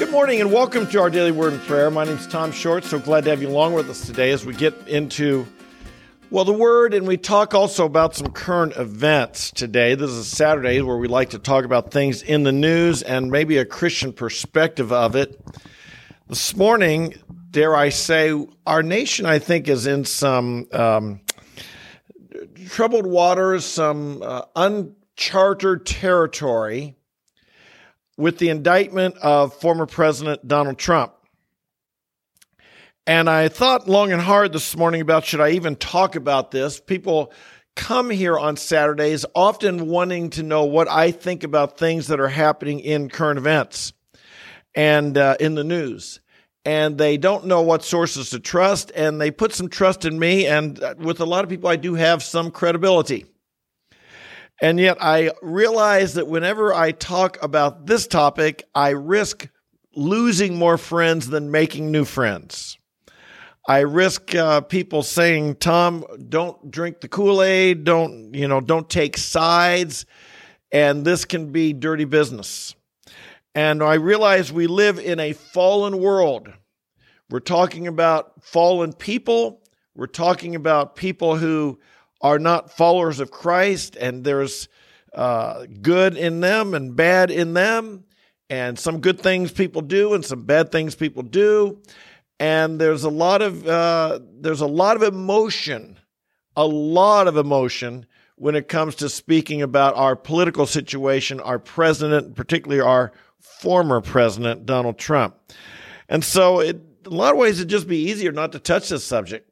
Good morning and welcome to our daily word and prayer. My name is Tom Short. So glad to have you along with us today as we get into well the word and we talk also about some current events today. This is a Saturday where we like to talk about things in the news and maybe a Christian perspective of it. This morning, dare I say, our nation I think is in some um, troubled waters, some uh, uncharted territory with the indictment of former President Donald Trump. And I thought long and hard this morning about should I even talk about this? People come here on Saturdays often wanting to know what I think about things that are happening in current events and uh, in the news. And they don't know what sources to trust, and they put some trust in me. And uh, with a lot of people, I do have some credibility. And yet I realize that whenever I talk about this topic, I risk losing more friends than making new friends. I risk uh, people saying, "Tom, don't drink the Kool-Aid. Don't you know? Don't take sides." And this can be dirty business. And I realize we live in a fallen world. We're talking about fallen people. We're talking about people who are not followers of Christ, and there's uh, good in them and bad in them, and some good things people do and some bad things people do, and there's a lot of uh, there's a lot of emotion, a lot of emotion when it comes to speaking about our political situation, our president, particularly our former president Donald Trump, and so it, in a lot of ways it'd just be easier not to touch this subject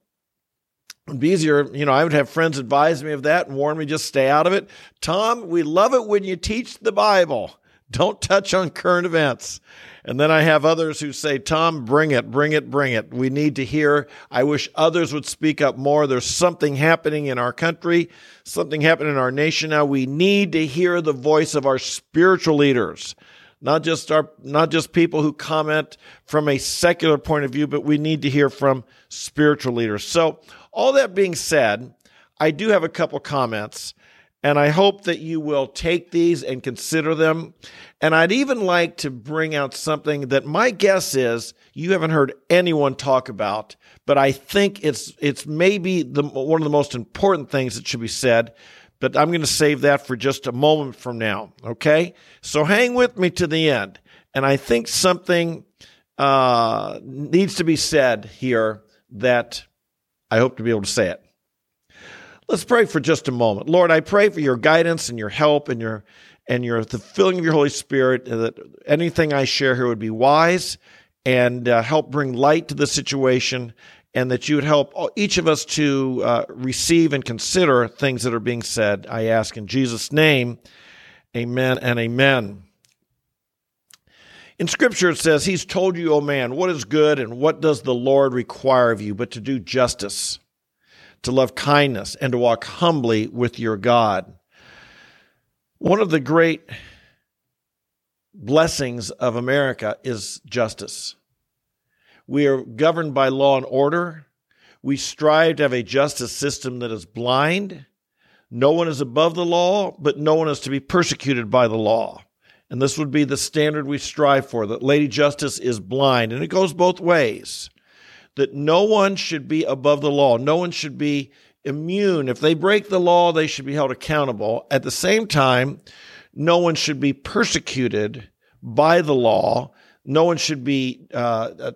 It'd be easier, you know, I would have friends advise me of that and warn me just stay out of it. Tom, we love it when you teach the Bible. Don't touch on current events. And then I have others who say, Tom, bring it, bring it, bring it. We need to hear. I wish others would speak up more. There's something happening in our country, something happening in our nation now. We need to hear the voice of our spiritual leaders not just our not just people who comment from a secular point of view but we need to hear from spiritual leaders so all that being said, I do have a couple comments, and I hope that you will take these and consider them. And I'd even like to bring out something that my guess is you haven't heard anyone talk about, but I think it's it's maybe the one of the most important things that should be said. But I'm going to save that for just a moment from now. Okay, so hang with me to the end, and I think something uh, needs to be said here that I hope to be able to say it. Let's pray for just a moment. Lord, I pray for your guidance and your help and your and your the filling of your Holy Spirit that anything I share here would be wise and uh, help bring light to the situation and that you would help each of us to uh, receive and consider things that are being said. I ask in Jesus' name, amen and amen. In Scripture, it says, He's told you, O man, what is good and what does the Lord require of you but to do justice, to love kindness, and to walk humbly with your God. One of the great blessings of America is justice. We are governed by law and order. We strive to have a justice system that is blind. No one is above the law, but no one is to be persecuted by the law. And this would be the standard we strive for that Lady Justice is blind. And it goes both ways that no one should be above the law, no one should be immune. If they break the law, they should be held accountable. At the same time, no one should be persecuted by the law. No one should be uh,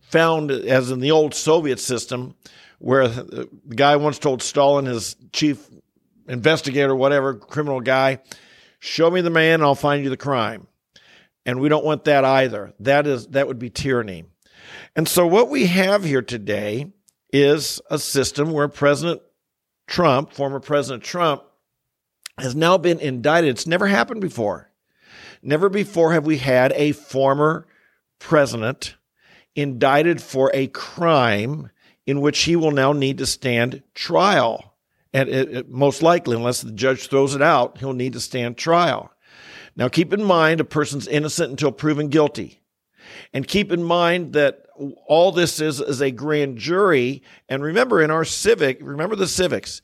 found, as in the old Soviet system, where the guy once told Stalin, his chief investigator, whatever, criminal guy, Show me the man, and I'll find you the crime. And we don't want that either. That is that would be tyranny. And so what we have here today is a system where President Trump, former President Trump, has now been indicted. It's never happened before. Never before have we had a former president indicted for a crime in which he will now need to stand trial. And it, it, most likely, unless the judge throws it out, he'll need to stand trial. Now, keep in mind a person's innocent until proven guilty. And keep in mind that all this is is a grand jury. And remember, in our civic, remember the civics.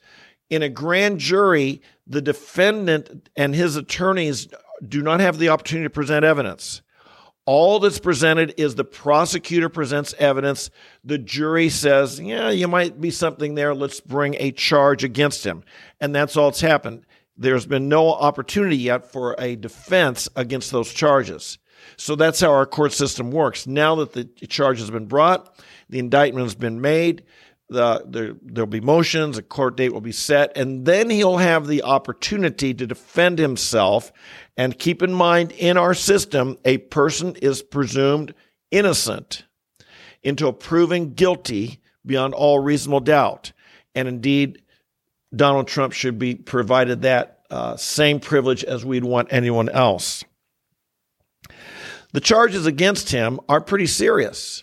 In a grand jury, the defendant and his attorneys do not have the opportunity to present evidence. All that's presented is the prosecutor presents evidence. The jury says, yeah, you might be something there. Let's bring a charge against him. And that's all that's happened. There's been no opportunity yet for a defense against those charges. So that's how our court system works. Now that the charge has been brought, the indictment has been made, the, there, there'll be motions, a court date will be set, and then he'll have the opportunity to defend himself. And keep in mind, in our system, a person is presumed innocent until proven guilty beyond all reasonable doubt. And indeed, Donald Trump should be provided that uh, same privilege as we'd want anyone else. The charges against him are pretty serious.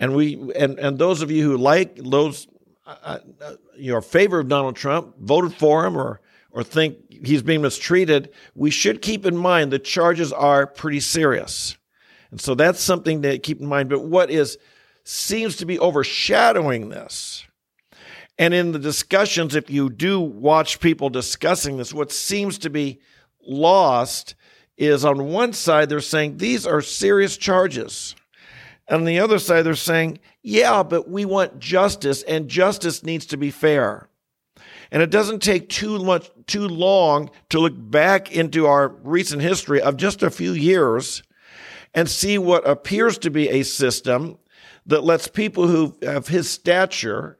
And we and and those of you who like those uh, uh, your favor of Donald Trump, voted for him or or think he's being mistreated, we should keep in mind the charges are pretty serious. And so that's something to keep in mind. But what is seems to be overshadowing this, and in the discussions, if you do watch people discussing this, what seems to be lost is on one side, they're saying these are serious charges. On the other side, they're saying, yeah, but we want justice and justice needs to be fair. And it doesn't take too much, too long to look back into our recent history of just a few years and see what appears to be a system that lets people who have his stature,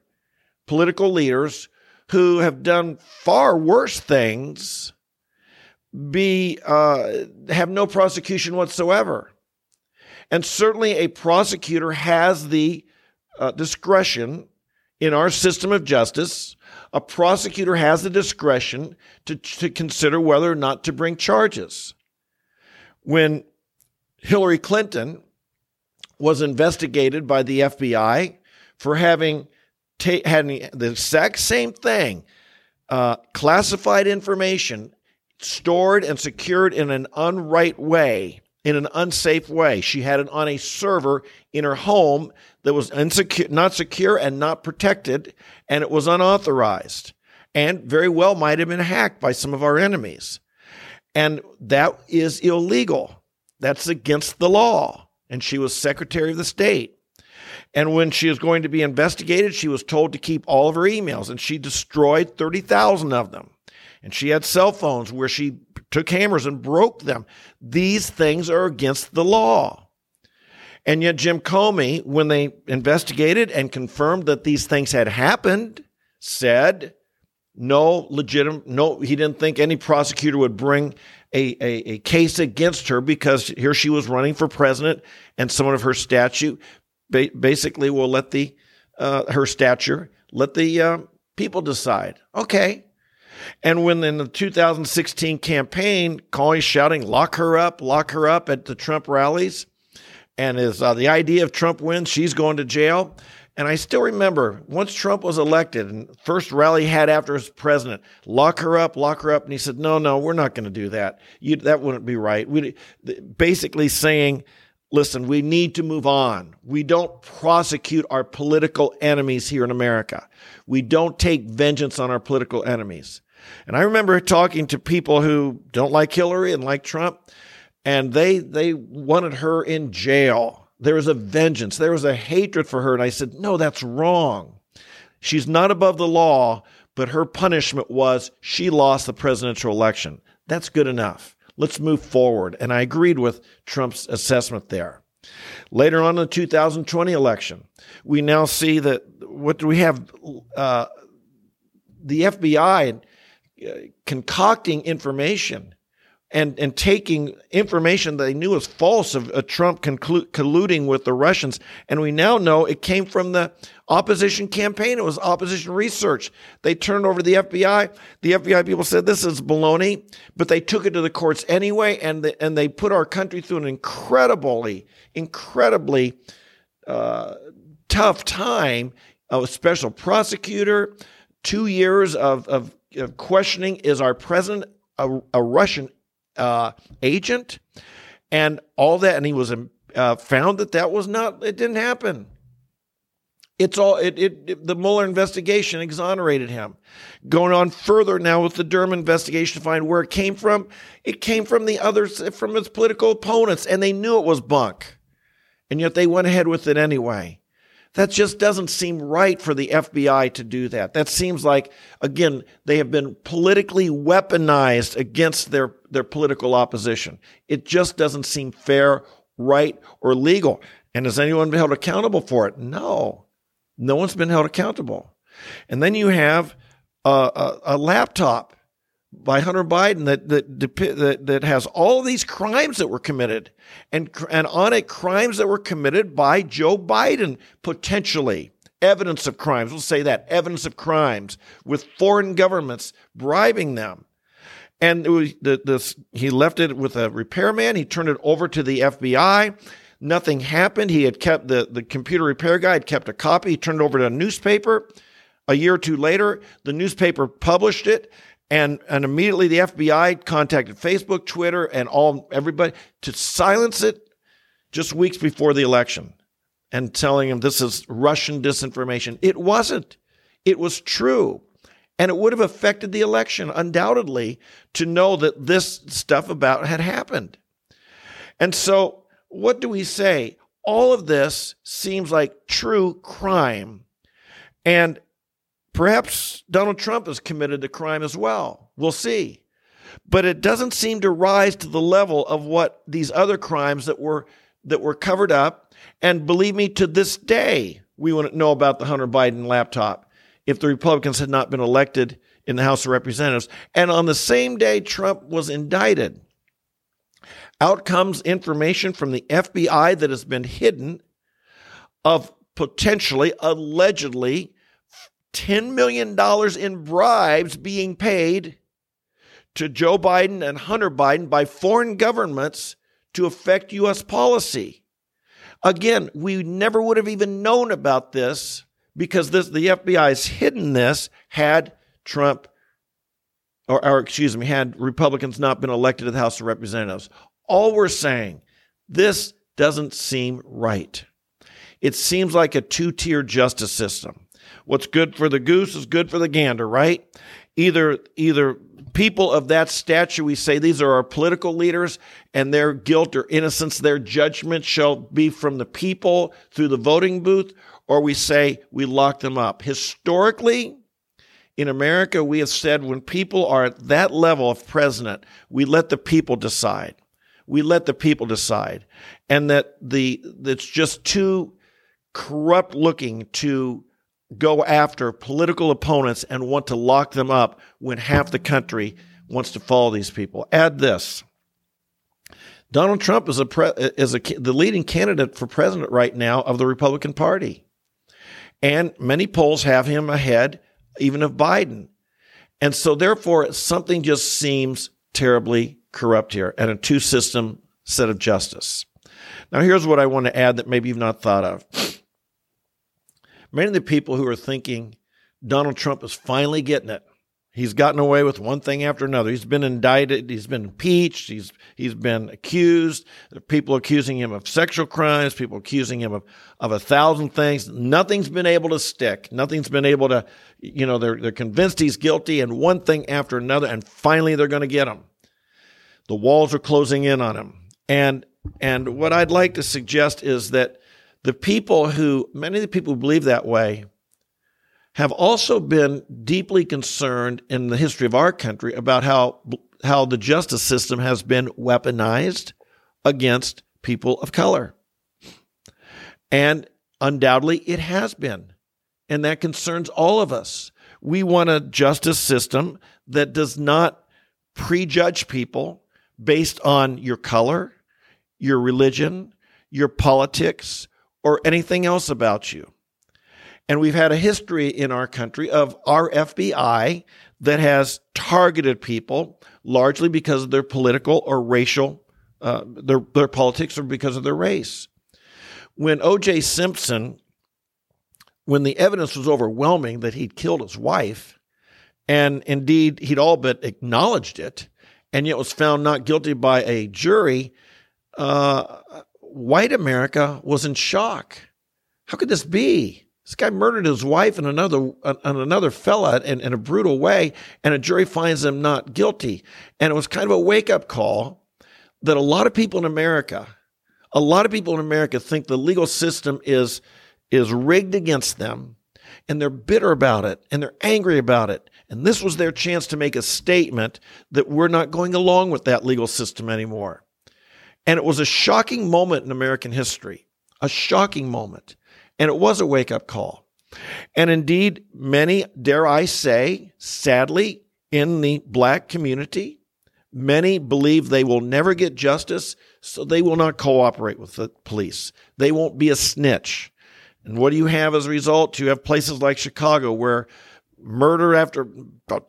political leaders who have done far worse things, be uh, have no prosecution whatsoever. And certainly, a prosecutor has the uh, discretion in our system of justice. A prosecutor has the discretion to, to consider whether or not to bring charges. When Hillary Clinton was investigated by the FBI for having ta- had the exact same thing, uh, classified information stored and secured in an unright way in an unsafe way. She had it on a server in her home that was insecure, not secure and not protected, and it was unauthorized and very well might have been hacked by some of our enemies. And that is illegal. That's against the law. And she was Secretary of the State. And when she was going to be investigated, she was told to keep all of her emails, and she destroyed 30,000 of them. And she had cell phones where she took hammers and broke them. These things are against the law. And yet, Jim Comey, when they investigated and confirmed that these things had happened, said no legitimate, no, he didn't think any prosecutor would bring a, a, a, case against her because here she was running for president and someone of her statute ba- basically will let the, uh, her stature, let the uh, people decide. Okay, and when in the 2016 campaign, calling, shouting, lock her up, lock her up at the Trump rallies, and is uh, the idea of Trump wins, she's going to jail. And I still remember once Trump was elected and first rally had after his president, lock her up, lock her up. And he said, no, no, we're not going to do that. You, that wouldn't be right. We basically saying, listen, we need to move on. We don't prosecute our political enemies here in America. We don't take vengeance on our political enemies. And I remember talking to people who don't like Hillary and like Trump, and they they wanted her in jail. There was a vengeance. There was a hatred for her. And I said, no, that's wrong. She's not above the law, but her punishment was she lost the presidential election. That's good enough. Let's move forward. And I agreed with Trump's assessment there. Later on in the 2020 election, we now see that what do we have? Uh, the FBI concocting information and, and taking information they knew was false of, Trump conclu- colluding with the Russians. And we now know it came from the opposition campaign. It was opposition research. They turned over the FBI. The FBI people said this is baloney, but they took it to the courts anyway. And, the, and they put our country through an incredibly, incredibly uh, tough time. A special prosecutor, two years of, of questioning is our president a, a Russian uh, agent and all that. And he was uh, found that that was not, it didn't happen. It's all it, it, it, the Mueller investigation exonerated him. Going on further now with the Durham investigation to find where it came from. It came from the others from his political opponents, and they knew it was bunk. And yet they went ahead with it anyway. That just doesn't seem right for the FBI to do that. That seems like, again, they have been politically weaponized against their, their political opposition. It just doesn't seem fair, right, or legal. And has anyone been held accountable for it? No. No one's been held accountable. And then you have a, a, a laptop by Hunter Biden that that, that that has all these crimes that were committed, and and on it crimes that were committed by Joe Biden potentially evidence of crimes. We'll say that evidence of crimes with foreign governments bribing them. And was the, this, he left it with a repairman. He turned it over to the FBI. Nothing happened. He had kept the, the computer repair guy had kept a copy. He turned it over to a newspaper. A year or two later, the newspaper published it, and and immediately the FBI contacted Facebook, Twitter, and all everybody to silence it just weeks before the election, and telling them this is Russian disinformation. It wasn't. It was true. And it would have affected the election, undoubtedly, to know that this stuff about had happened. And so what do we say? All of this seems like true crime. And perhaps Donald Trump has committed a crime as well. We'll see. But it doesn't seem to rise to the level of what these other crimes that were that were covered up. And believe me, to this day, we wouldn't know about the Hunter Biden laptop if the Republicans had not been elected in the House of Representatives. And on the same day Trump was indicted, out comes information from the FBI that has been hidden of potentially, allegedly, $10 million in bribes being paid to Joe Biden and Hunter Biden by foreign governments to affect U.S. policy. Again, we never would have even known about this because this, the FBI has hidden this had Trump, or, or excuse me, had Republicans not been elected to the House of Representatives. All we're saying, this doesn't seem right. It seems like a two tier justice system. What's good for the goose is good for the gander, right? Either, either people of that stature, we say these are our political leaders and their guilt or innocence, their judgment shall be from the people through the voting booth, or we say we lock them up. Historically, in America, we have said when people are at that level of president, we let the people decide we let the people decide and that the it's just too corrupt looking to go after political opponents and want to lock them up when half the country wants to follow these people add this Donald Trump is a pre, is a the leading candidate for president right now of the Republican Party and many polls have him ahead even of Biden and so therefore something just seems terribly corrupt here and a two system set of justice. Now, here's what I want to add that maybe you've not thought of. Many of the people who are thinking Donald Trump is finally getting it. He's gotten away with one thing after another. He's been indicted. He's been impeached. He's he's been accused. People accusing him of sexual crimes. People accusing him of, of a thousand things. Nothing's been able to stick. Nothing's been able to, you know, they're they're convinced he's guilty, and one thing after another, and finally they're going to get him. The walls are closing in on him. And and what I'd like to suggest is that the people who many of the people who believe that way have also been deeply concerned in the history of our country about how how the justice system has been weaponized against people of color. And undoubtedly it has been. And that concerns all of us. We want a justice system that does not prejudge people based on your color, your religion, your politics, or anything else about you. And we've had a history in our country of our FBI that has targeted people largely because of their political or racial, uh, their, their politics or because of their race. When O.J. Simpson, when the evidence was overwhelming that he'd killed his wife, and indeed he'd all but acknowledged it, and yet was found not guilty by a jury, uh, white America was in shock. How could this be? This guy murdered his wife and another and another fella in, in a brutal way, and a jury finds him not guilty. And it was kind of a wake up call that a lot of people in America, a lot of people in America think the legal system is is rigged against them, and they're bitter about it and they're angry about it. And this was their chance to make a statement that we're not going along with that legal system anymore. And it was a shocking moment in American history, a shocking moment. And it was a wake up call. And indeed, many, dare I say, sadly, in the black community, many believe they will never get justice, so they will not cooperate with the police. They won't be a snitch. And what do you have as a result? You have places like Chicago where murder after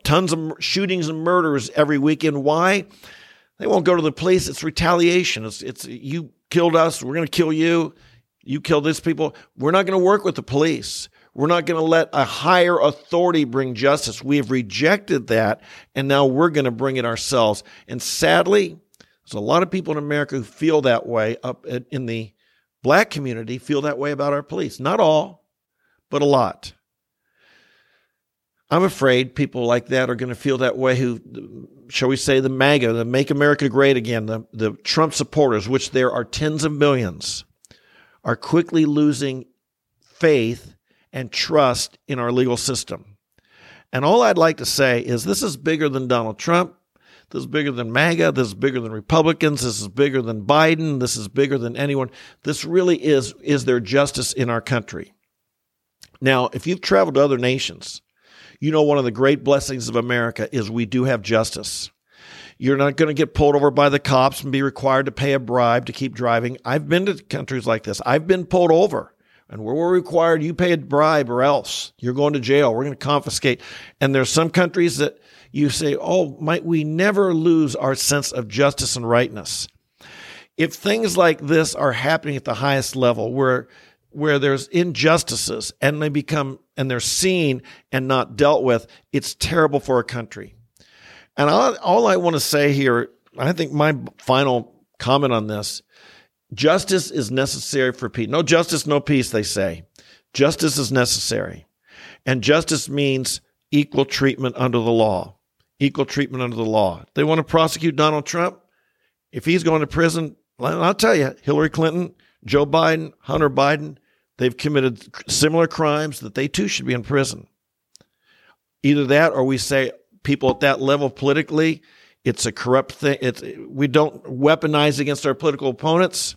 tons of shootings and murders every weekend. Why? They won't go to the police. It's retaliation. It's, it's you killed us. We're going to kill you. You killed these people. We're not going to work with the police. We're not going to let a higher authority bring justice. We have rejected that, and now we're going to bring it ourselves. And sadly, there's a lot of people in America who feel that way up in the black community feel that way about our police. Not all, but a lot. I'm afraid people like that are going to feel that way who, shall we say, the MAGA, the Make America Great Again, the, the Trump supporters, which there are tens of millions, are quickly losing faith and trust in our legal system. And all I'd like to say is this is bigger than Donald Trump. This is bigger than MAGA. This is bigger than Republicans. This is bigger than Biden. This is bigger than anyone. This really is, is there justice in our country? Now, if you've traveled to other nations, you know, one of the great blessings of America is we do have justice. You're not going to get pulled over by the cops and be required to pay a bribe to keep driving. I've been to countries like this. I've been pulled over and where we're required you pay a bribe or else you're going to jail. We're going to confiscate. And there's some countries that you say, oh, might we never lose our sense of justice and rightness? If things like this are happening at the highest level, where where there's injustices and they become and they're seen and not dealt with, it's terrible for a country. And all, all I want to say here, I think my final comment on this justice is necessary for peace. No justice, no peace, they say. Justice is necessary. And justice means equal treatment under the law. Equal treatment under the law. They want to prosecute Donald Trump. If he's going to prison, I'll tell you, Hillary Clinton, Joe Biden, Hunter Biden, they've committed similar crimes that they too should be in prison. Either that or we say people at that level politically, it's a corrupt thing. It's, we don't weaponize against our political opponents.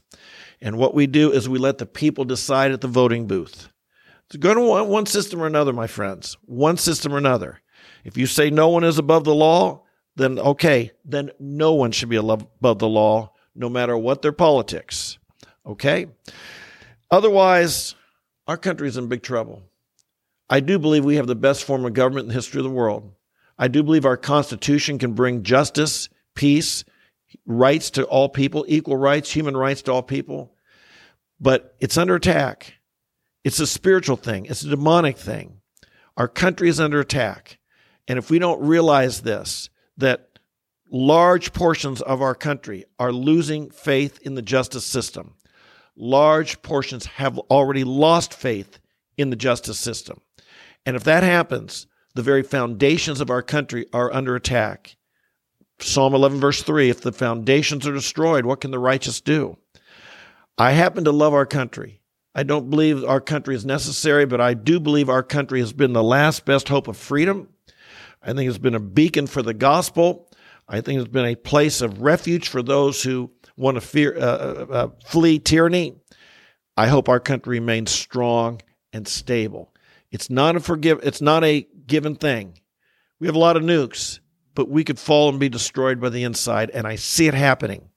And what we do is we let the people decide at the voting booth. It's going to one, one system or another, my friends. One system or another. If you say no one is above the law, then okay, then no one should be above the law, no matter what their politics. Okay? Otherwise, our country is in big trouble. I do believe we have the best form of government in the history of the world. I do believe our Constitution can bring justice, peace, rights to all people, equal rights, human rights to all people. But it's under attack. It's a spiritual thing, it's a demonic thing. Our country is under attack. And if we don't realize this, that large portions of our country are losing faith in the justice system, large portions have already lost faith in the justice system. And if that happens, the very foundations of our country are under attack. Psalm 11, verse 3 If the foundations are destroyed, what can the righteous do? I happen to love our country. I don't believe our country is necessary, but I do believe our country has been the last best hope of freedom. I think it's been a beacon for the gospel. I think it's been a place of refuge for those who want to fear, uh, uh, uh, flee tyranny. I hope our country remains strong and stable. It's not a forgive. It's not a given thing. We have a lot of nukes, but we could fall and be destroyed by the inside, and I see it happening.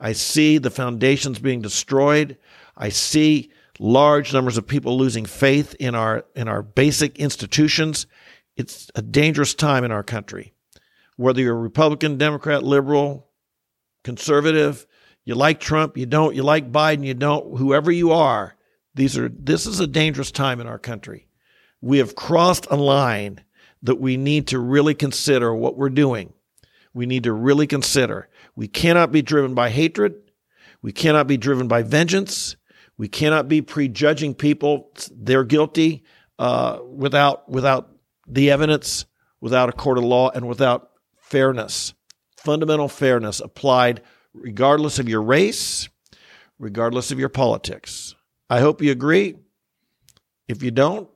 I see the foundations being destroyed. I see large numbers of people losing faith in our in our basic institutions. It's a dangerous time in our country. Whether you're Republican, Democrat, liberal, conservative, you like Trump, you don't, you like Biden, you don't, whoever you are, these are this is a dangerous time in our country. We have crossed a line that we need to really consider what we're doing. We need to really consider. We cannot be driven by hatred. We cannot be driven by vengeance. We cannot be prejudging people. They're guilty uh, without without the evidence, without a court of law, and without fairness, fundamental fairness applied regardless of your race, regardless of your politics. I hope you agree. If you don't,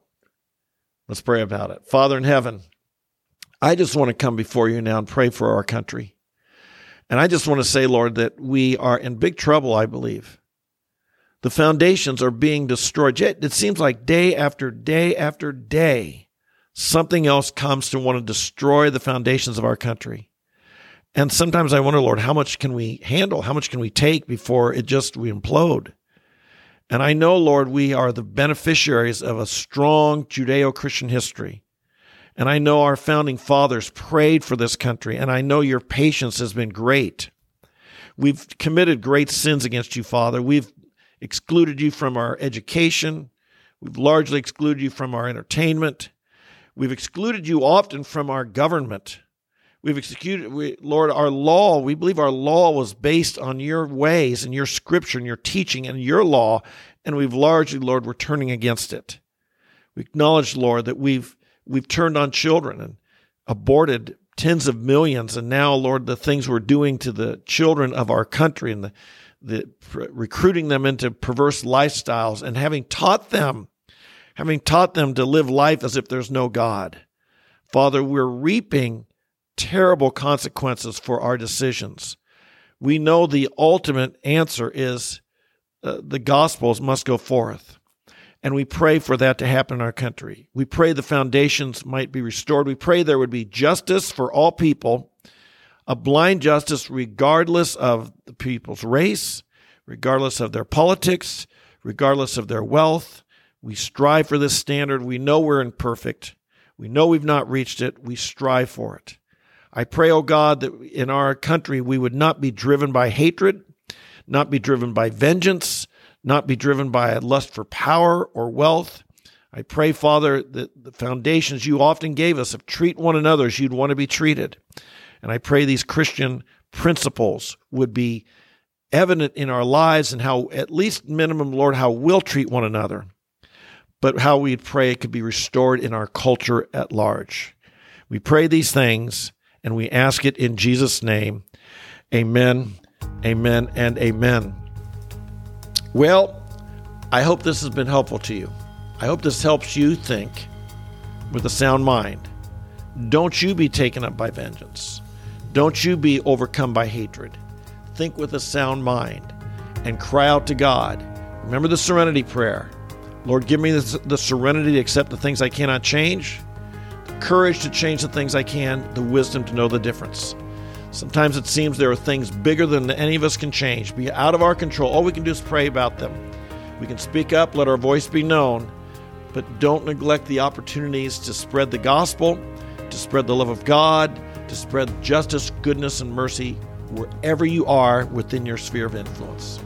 let's pray about it. Father in heaven, I just want to come before you now and pray for our country. And I just want to say, Lord, that we are in big trouble, I believe. The foundations are being destroyed. It seems like day after day after day, something else comes to want to destroy the foundations of our country. And sometimes I wonder, Lord, how much can we handle? How much can we take before it just we implode? And I know, Lord, we are the beneficiaries of a strong Judeo Christian history. And I know our founding fathers prayed for this country, and I know your patience has been great. We've committed great sins against you, Father. We've excluded you from our education. We've largely excluded you from our entertainment. We've excluded you often from our government. We've executed, we, Lord, our law, we believe our law was based on your ways and your scripture and your teaching and your law, and we've largely, Lord, we're turning against it. We acknowledge, Lord, that we've we've turned on children and aborted tens of millions, and now, Lord, the things we're doing to the children of our country and the, the recruiting them into perverse lifestyles and having taught them, having taught them to live life as if there's no God. Father, we're reaping terrible consequences for our decisions. We know the ultimate answer is uh, the gospels must go forth. And we pray for that to happen in our country. We pray the foundations might be restored. We pray there would be justice for all people, a blind justice regardless of the people's race, regardless of their politics, regardless of their wealth. We strive for this standard. We know we're imperfect. We know we've not reached it. We strive for it. I pray, O oh God, that in our country we would not be driven by hatred, not be driven by vengeance, not be driven by a lust for power or wealth. I pray, Father, that the foundations you often gave us of treat one another as you'd want to be treated. And I pray these Christian principles would be evident in our lives and how, at least minimum, Lord, how we'll treat one another, but how we'd pray it could be restored in our culture at large. We pray these things and we ask it in Jesus' name. Amen, amen, and amen. Well, I hope this has been helpful to you. I hope this helps you think with a sound mind. Don't you be taken up by vengeance. Don't you be overcome by hatred. Think with a sound mind and cry out to God. Remember the serenity prayer. Lord, give me the, serenity to accept the things I cannot change courage to change the things I can, the wisdom to know the difference. Sometimes it seems there are things bigger than any of us can change, be out of our control. All we can do is pray about them. We can speak up, let our voice be known, but don't neglect the opportunities to spread the gospel, to spread the love of God, to spread justice, goodness, and mercy wherever you are within your sphere of influence.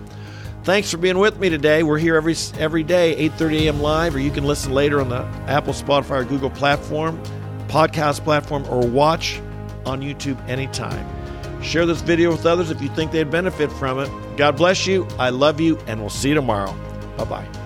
Thanks for being with me today. We're here every every day, 8:30 a.m. live, or you can listen later on the Apple, Spotify, or Google platform podcast platform, or watch on YouTube anytime. Share this video with others if you think they'd benefit from it. God bless you. I love you, and we'll see you tomorrow. Bye bye.